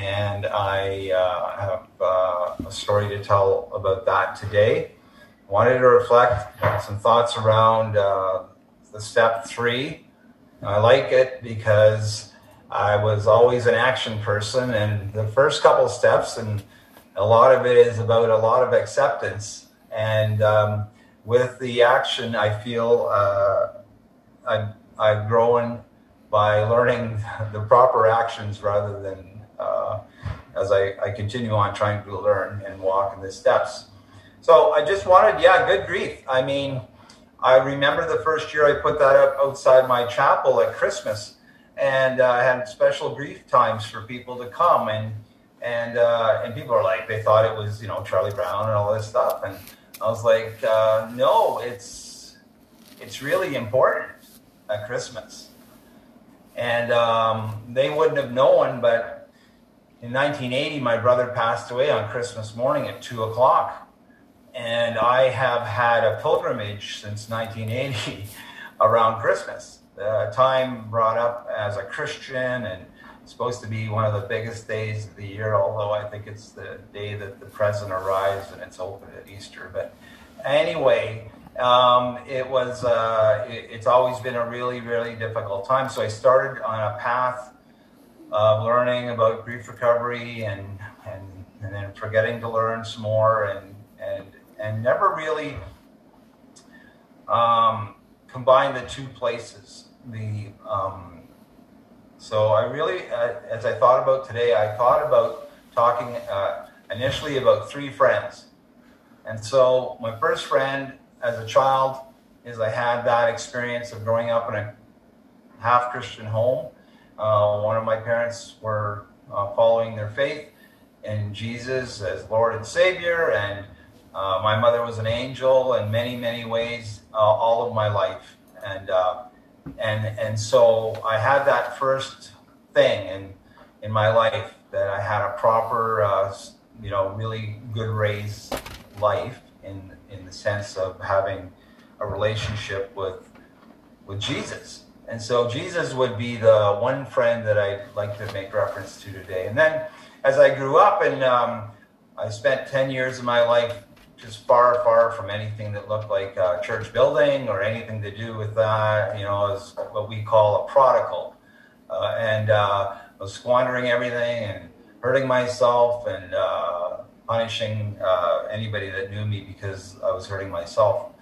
and I uh, have uh, a story to tell about that today. Wanted to reflect some thoughts around uh, the step three. I like it because I was always an action person, and the first couple steps, and a lot of it is about a lot of acceptance. And um, with the action, I feel uh, I've, I've grown by learning the proper actions rather than uh, as I, I continue on trying to learn and walk in the steps. So I just wanted, yeah, good grief. I mean, I remember the first year I put that up outside my chapel at Christmas, and uh, I had special grief times for people to come, and and uh, and people are like, they thought it was you know Charlie Brown and all this stuff, and I was like, uh, no, it's it's really important at Christmas, and um, they wouldn't have known, but in 1980, my brother passed away on Christmas morning at two o'clock, and I have had a pilgrimage since 1980 around Christmas. The time brought up as a Christian and supposed to be one of the biggest days of the year, although I think it's the day that the present arrives and it's open at Easter. But anyway, um, it was uh, it, it's always been a really really difficult time. So I started on a path of learning about grief recovery and and and then forgetting to learn some more and and and never really um, combined the two places. The um, so I really, uh, as I thought about today, I thought about talking uh, initially about three friends. And so my first friend as a child is I had that experience of growing up in a half Christian home. Uh, one of my parents were uh, following their faith in Jesus as Lord and Savior, and uh, my mother was an angel in many, many ways uh, all of my life. And and and so I had that first thing in in my life that I had a proper, uh, you know, really good raised life in in the sense of having a relationship with with Jesus. And so Jesus would be the one friend that I'd like to make reference to today. And then as I grew up and um, I spent 10 years of my life just far, far from anything that looked like a church building or anything to do with that. You know, as what we call a prodigal, uh, and uh, was squandering everything and hurting myself and uh, punishing uh, anybody that knew me because I was hurting myself.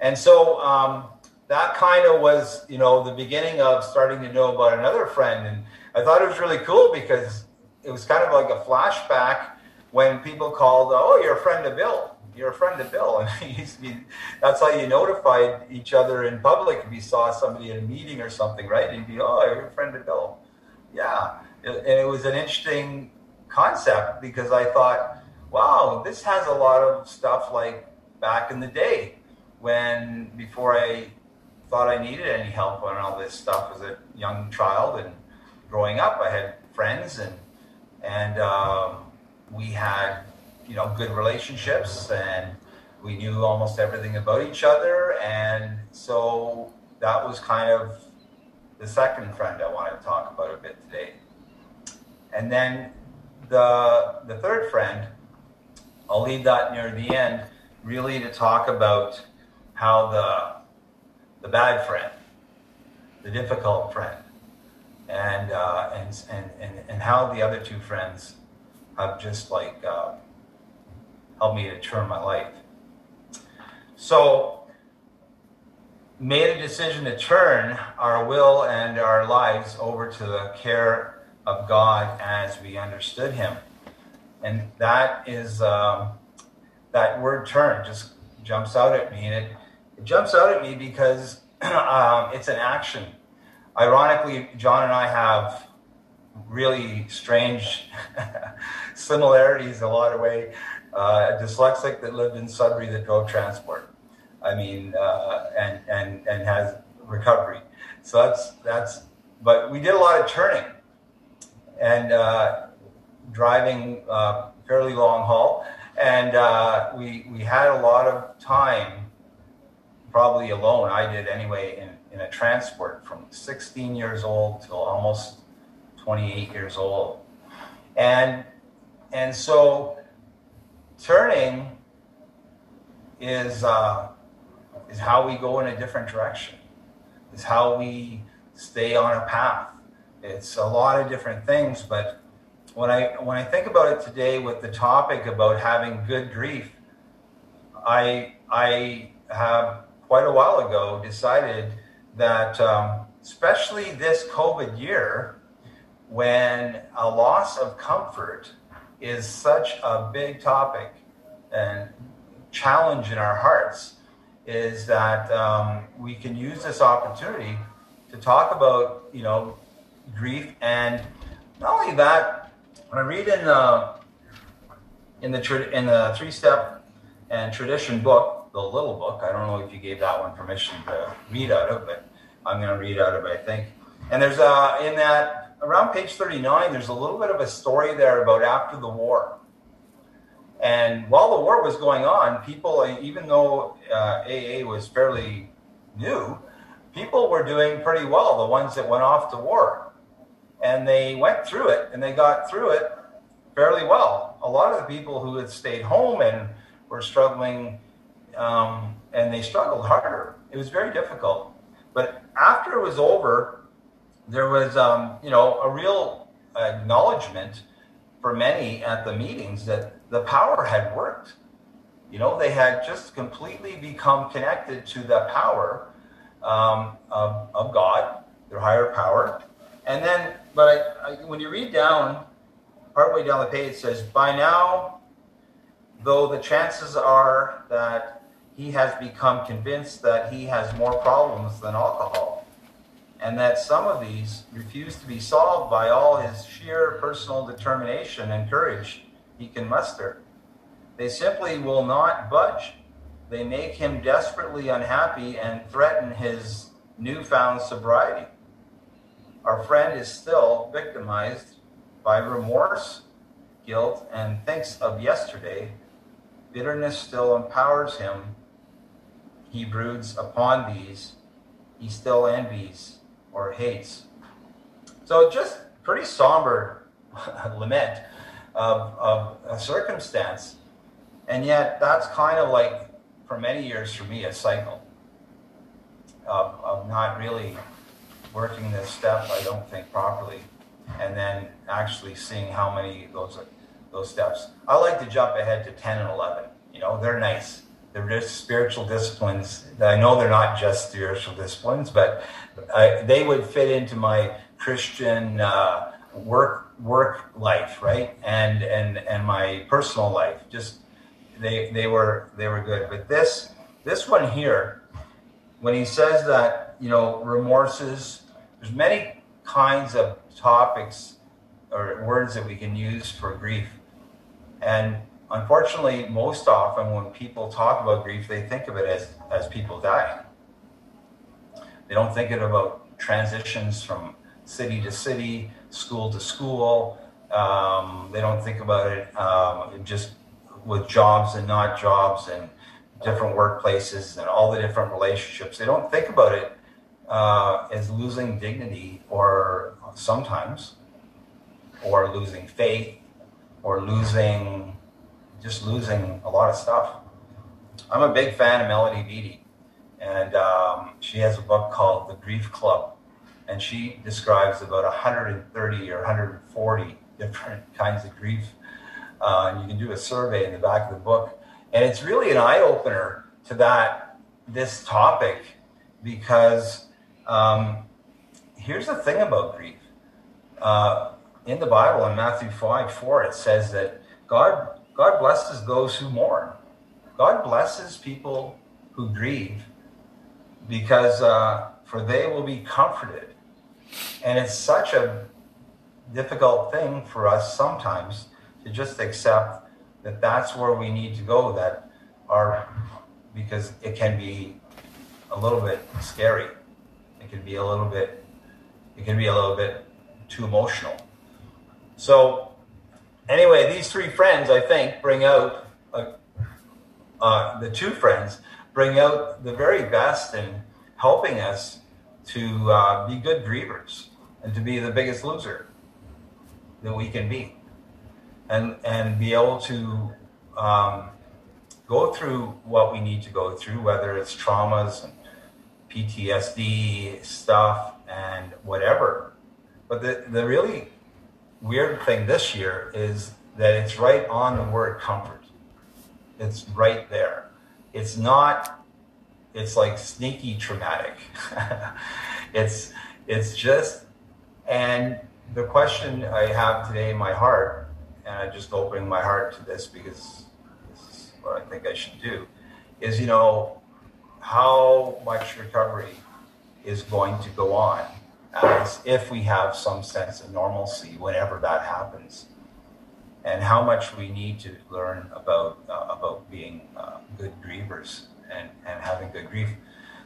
And so um, that kind of was, you know, the beginning of starting to know about another friend. And I thought it was really cool because it was kind of like a flashback when people called, oh, you're a friend of Bill you're a friend of Bill. And be, that's how you notified each other in public if you saw somebody in a meeting or something, right? And you'd be, oh, you're a friend of Bill. Yeah. And it was an interesting concept because I thought, wow, this has a lot of stuff like back in the day when before I thought I needed any help on all this stuff as a young child and growing up, I had friends and and um, we had you know, good relationships and we knew almost everything about each other. And so that was kind of the second friend I wanted to talk about a bit today. And then the, the third friend, I'll leave that near the end, really to talk about how the, the bad friend, the difficult friend, and, uh, and, and, and, and how the other two friends have just like uh, helped me to turn my life. So, made a decision to turn our will and our lives over to the care of God as we understood Him. And that is, um, that word turn just jumps out at me. And it, jumps out at me because um, it's an action. Ironically, John and I have really strange similarities in a lot of ways uh, a dyslexic that lived in Sudbury that drove transport. I mean, uh, and and and has recovery. So that's that's. But we did a lot of turning and uh, driving uh, fairly long haul, and uh, we we had a lot of time, probably alone. I did anyway in in a transport from 16 years old till almost 28 years old And and so turning is uh, is how we go in a different direction. Is how we stay on a path. It's a lot of different things, but when I when I think about it today with the topic about having good grief, I I have quite a while ago decided that um, especially this COVID year, when a loss of comfort is such a big topic and challenge in our hearts, is that um, we can use this opportunity to talk about you know grief. And not only that when I read in the in the in the three step and tradition book the little book I don't know if you gave that one permission to read out of but I'm going to read out of it I think and there's a in that around page 39 there's a little bit of a story there about after the war and while the war was going on people even though uh, AA was fairly new people were doing pretty well, the ones that went off to war. And they went through it and they got through it fairly well. A lot of the people who had stayed home and were struggling, um, and they struggled harder. It was very difficult. But after it was over, there was, um, you know, a real acknowledgement for many at the meetings that the power had worked. You know, they had just completely become connected to the power um, of, of, God, their higher power. And then, but I, I, when you read down, partway down the page, it says, By now, though the chances are that he has become convinced that he has more problems than alcohol, and that some of these refuse to be solved by all his sheer personal determination and courage he can muster. They simply will not budge they make him desperately unhappy and threaten his newfound sobriety. Our friend is still victimized by remorse, guilt, and thinks of yesterday. Bitterness still empowers him. He broods upon these. He still envies or hates. So, just pretty somber lament of, of a circumstance. And yet, that's kind of like for many years for me a cycle of, of not really working this step, I don't think, properly, and then actually seeing how many those those steps. I like to jump ahead to 10 and 11. You know, they're nice. Just spiritual disciplines. I know they're not just spiritual disciplines, but I, they would fit into my Christian uh, work work life, right? And and and my personal life. Just they they were they were good. But this this one here, when he says that you know remorses, there's many kinds of topics or words that we can use for grief, and unfortunately, most often when people talk about grief, they think of it as as people dying. They don't think it about transitions from city to city, school to school. Um, they don't think about it um, just with jobs and not jobs and different workplaces and all the different relationships. They don't think about it uh, as losing dignity or sometimes, or losing faith, or losing, just losing a lot of stuff. I'm a big fan of Melody Beattie, and um, she has a book called The Grief Club, and she describes about 130 or 140 different kinds of grief uh, and you can do a survey in the back of the book. And it's really an eye opener to that, this topic, because um, here's the thing about grief. Uh, in the Bible, in Matthew 5 4, it says that God, God blesses those who mourn. God blesses people who grieve because uh, for they will be comforted. And it's such a difficult thing for us sometimes to just accept that that's where we need to go that are because it can be a little bit scary it can be a little bit it can be a little bit too emotional so anyway these three friends i think bring out uh, uh, the two friends bring out the very best in helping us to uh, be good grievers and to be the biggest loser that we can be and and be able to um, go through what we need to go through, whether it's traumas and PTSD stuff and whatever. But the, the really weird thing this year is that it's right on the word comfort. It's right there. It's not, it's like sneaky traumatic. it's, it's just, and the question I have today in my heart, and I'm just opening my heart to this because this is what I think I should do, is, you know, how much recovery is going to go on as if we have some sense of normalcy whenever that happens and how much we need to learn about uh, about being uh, good grievers and, and having good grief.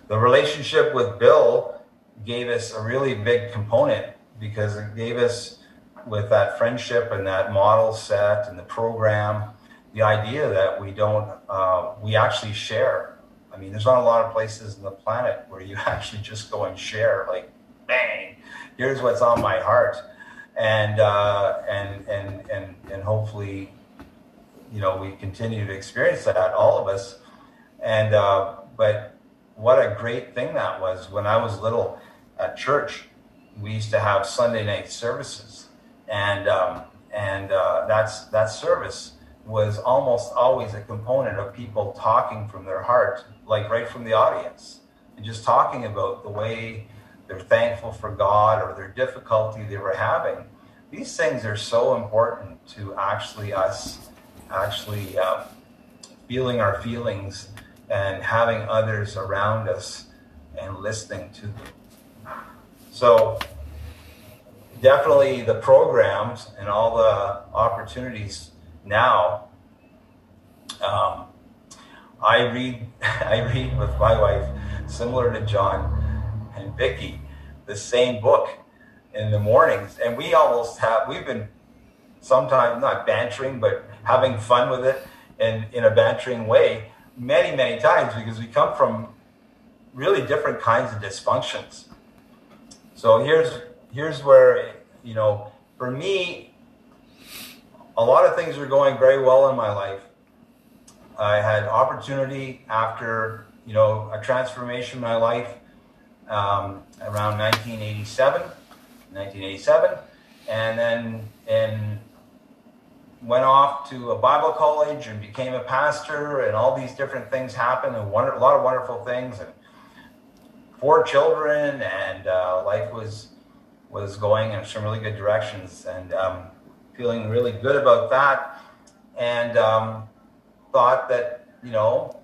The relationship with Bill gave us a really big component because it gave us with that friendship and that model set and the program the idea that we don't uh, we actually share I mean, there's not a lot of places in the planet where you actually just go and share, like, bang, here's what's on my heart, and uh, and and and and hopefully, you know, we continue to experience that, all of us, and uh, but what a great thing that was. When I was little at church. We used to have Sunday night services, and um, and uh, that's that service was almost always a component of people talking from their heart like right from the audience. And just talking about the way they're thankful for God or their difficulty they were having. These things are so important to actually us actually uh, feeling our feelings and having others around us and listening to them. So definitely the programs and all the opportunities now um, I read I read with my wife, similar to John and Vicky, the same book in the mornings, and we almost have we've been sometimes not bantering, but having fun with it and in a bantering way many many times because we come from really different kinds of dysfunctions. So here's here's where you know for me a lot of things are going very well in my life. I had opportunity after you know a transformation in my life um, around 1987, 1987, and then and went off to a Bible college and became a pastor, and all these different things happened, and wonder, a lot of wonderful things, and four children, and uh, life was was going in some really good directions, and um, feeling really good about that, and um, thought that, you know,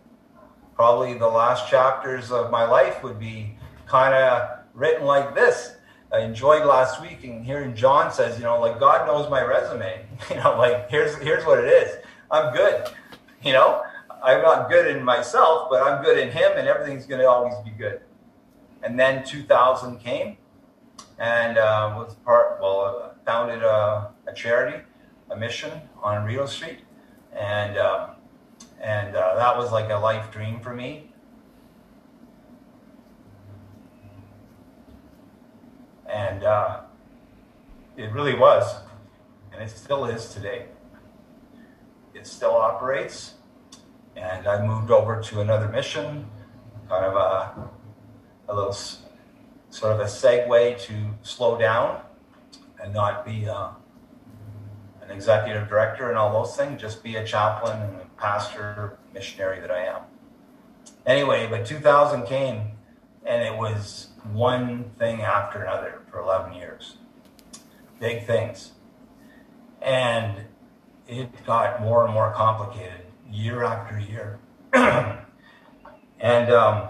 probably the last chapters of my life would be kind of written like this. I enjoyed last week and hearing John says, you know, like God knows my resume. You know, like here's here's what it is. I'm good. You know, I'm not good in myself, but I'm good in Him, and everything's going to always be good. And then 2000 came, and uh, was part. Well, founded a, a, charity, a mission on Rideau Street, and um, and uh, that was like a life dream for me. And uh, it really was, and it still is today. It still operates, and I moved over to another mission, kind of a, a little sort of a segue to slow down and not be uh, an executive director and all those things, just be a chaplain and a pastor, missionary that I am. Anyway, but 2000 came and it was one thing after another for 11 years. Big things. And it got more and more complicated year after year. and um,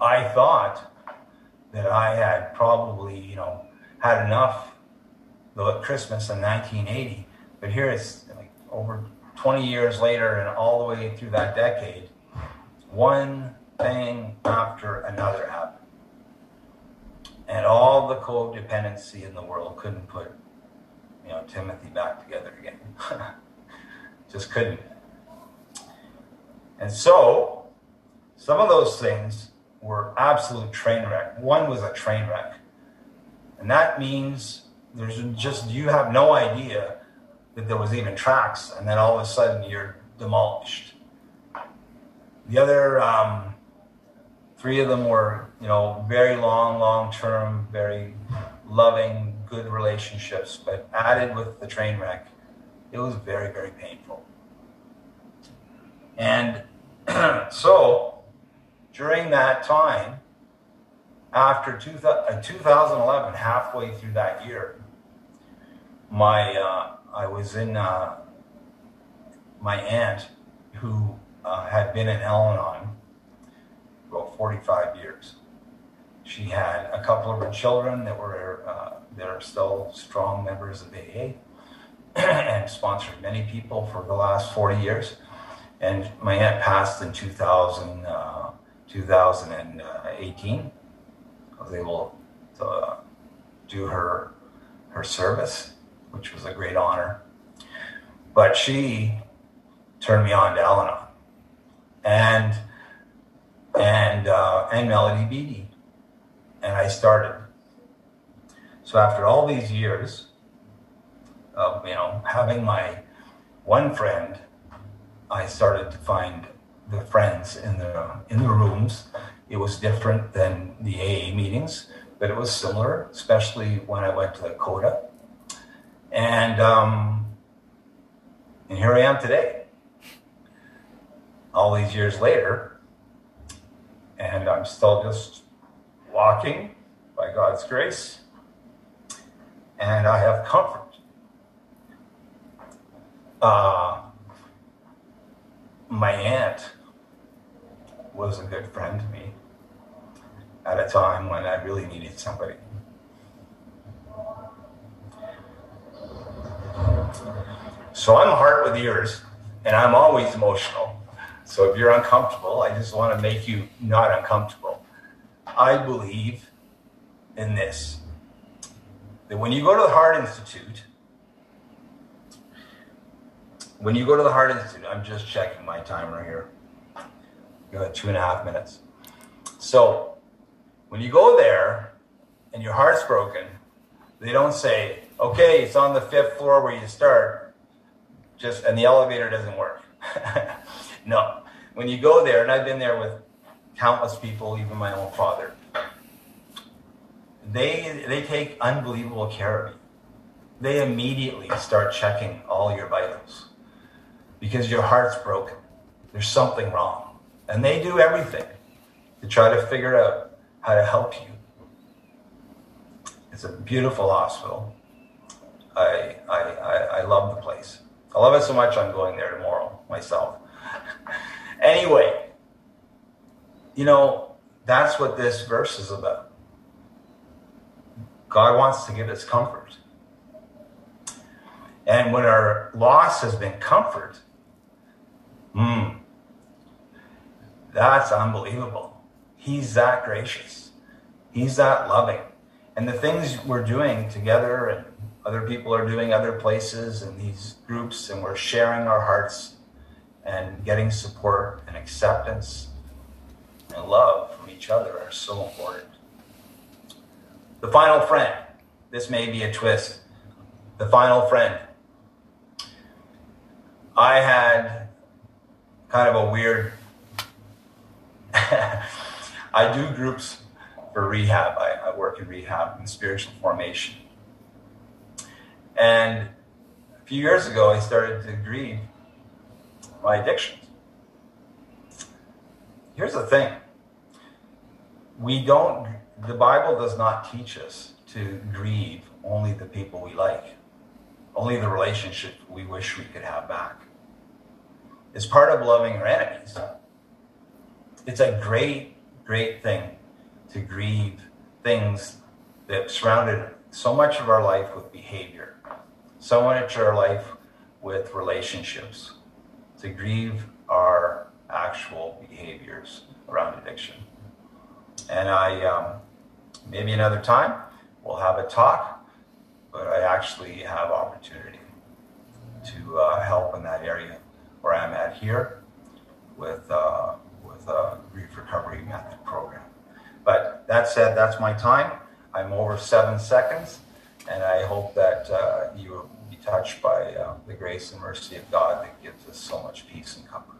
I thought that I had probably, you know, had enough the Christmas in 1980. But here it's like over 20 years later and all the way through that decade, one thing after another happened. And all the codependency in the world couldn't put, you know, Timothy back together again. Just couldn't. And so, some of those things were absolute train wreck. One was a train wreck. And that means there's just, you have no idea that there was even tracks, and then all of a sudden you're demolished. The other um, three of them were, you know, very long, long term, very loving, good relationships, but added with the train wreck, it was very, very painful. And so during that time, after 2011, uh, halfway through that year, my uh, I was in uh, my aunt who uh, had been in Al-Anon about 45 years. She had a couple of her children that were uh, that are still strong members of AA and sponsored many people for the last 40 years. And my aunt passed in 2000, uh, 2018. I was able to do her her service, which was a great honor. But she turned me on to Al-Anon and and uh, and Melody Beattie, and I started. So after all these years of you know having my one friend I started to find the friends in the in the rooms. It was different than the AA meetings, but it was similar, especially when I went to the Coda. And um, and here I am today, all these years later, and I'm still just walking by God's grace, and I have comfort. Uh, my aunt was a good friend to me at a time when I really needed somebody. So I'm heart with ears, and I'm always emotional. So if you're uncomfortable, I just want to make you not uncomfortable. I believe in this that when you go to the Heart Institute, when you go to the Heart Institute, I'm just checking my timer here. You got two and a half minutes. So when you go there and your heart's broken, they don't say, okay, it's on the fifth floor where you start, just and the elevator doesn't work. no. When you go there, and I've been there with countless people, even my own father, they they take unbelievable care of you. They immediately start checking all your vitals because your heart's broken. There's something wrong. And they do everything to try to figure out how to help you. It's a beautiful hospital. I, I, I, I love the place. I love it so much I'm going there tomorrow myself. Anyway, you know, that's what this verse is about. God wants to give us comfort. And when our loss has been comfort, Mm. That's unbelievable. He's that gracious. He's that loving. And the things we're doing together and other people are doing other places and these groups and we're sharing our hearts and getting support and acceptance and love from each other are so important. The final friend. This may be a twist. The final friend. I had kind of a weird. I do groups for rehab. I, I work in rehab and spiritual formation. And a few years ago, I started to grieve my addictions. Here's the thing we don't, the Bible does not teach us to grieve only the people we like, only the relationship we wish we could have back It's part of loving our enemies. It's a great, great thing to grieve things that surrounded so much of our life with behavior, so much of our life with relationships, to grieve our actual behaviors around addiction. And I, um, maybe another time, we'll have a talk, but I actually have opportunity to uh, help in that area where I'm at here with uh, with a grief recovery method program. But that said, that's my time. I'm over seven seconds, and I hope that uh, you touched by uh, the grace and mercy of God that gives us so much peace and comfort.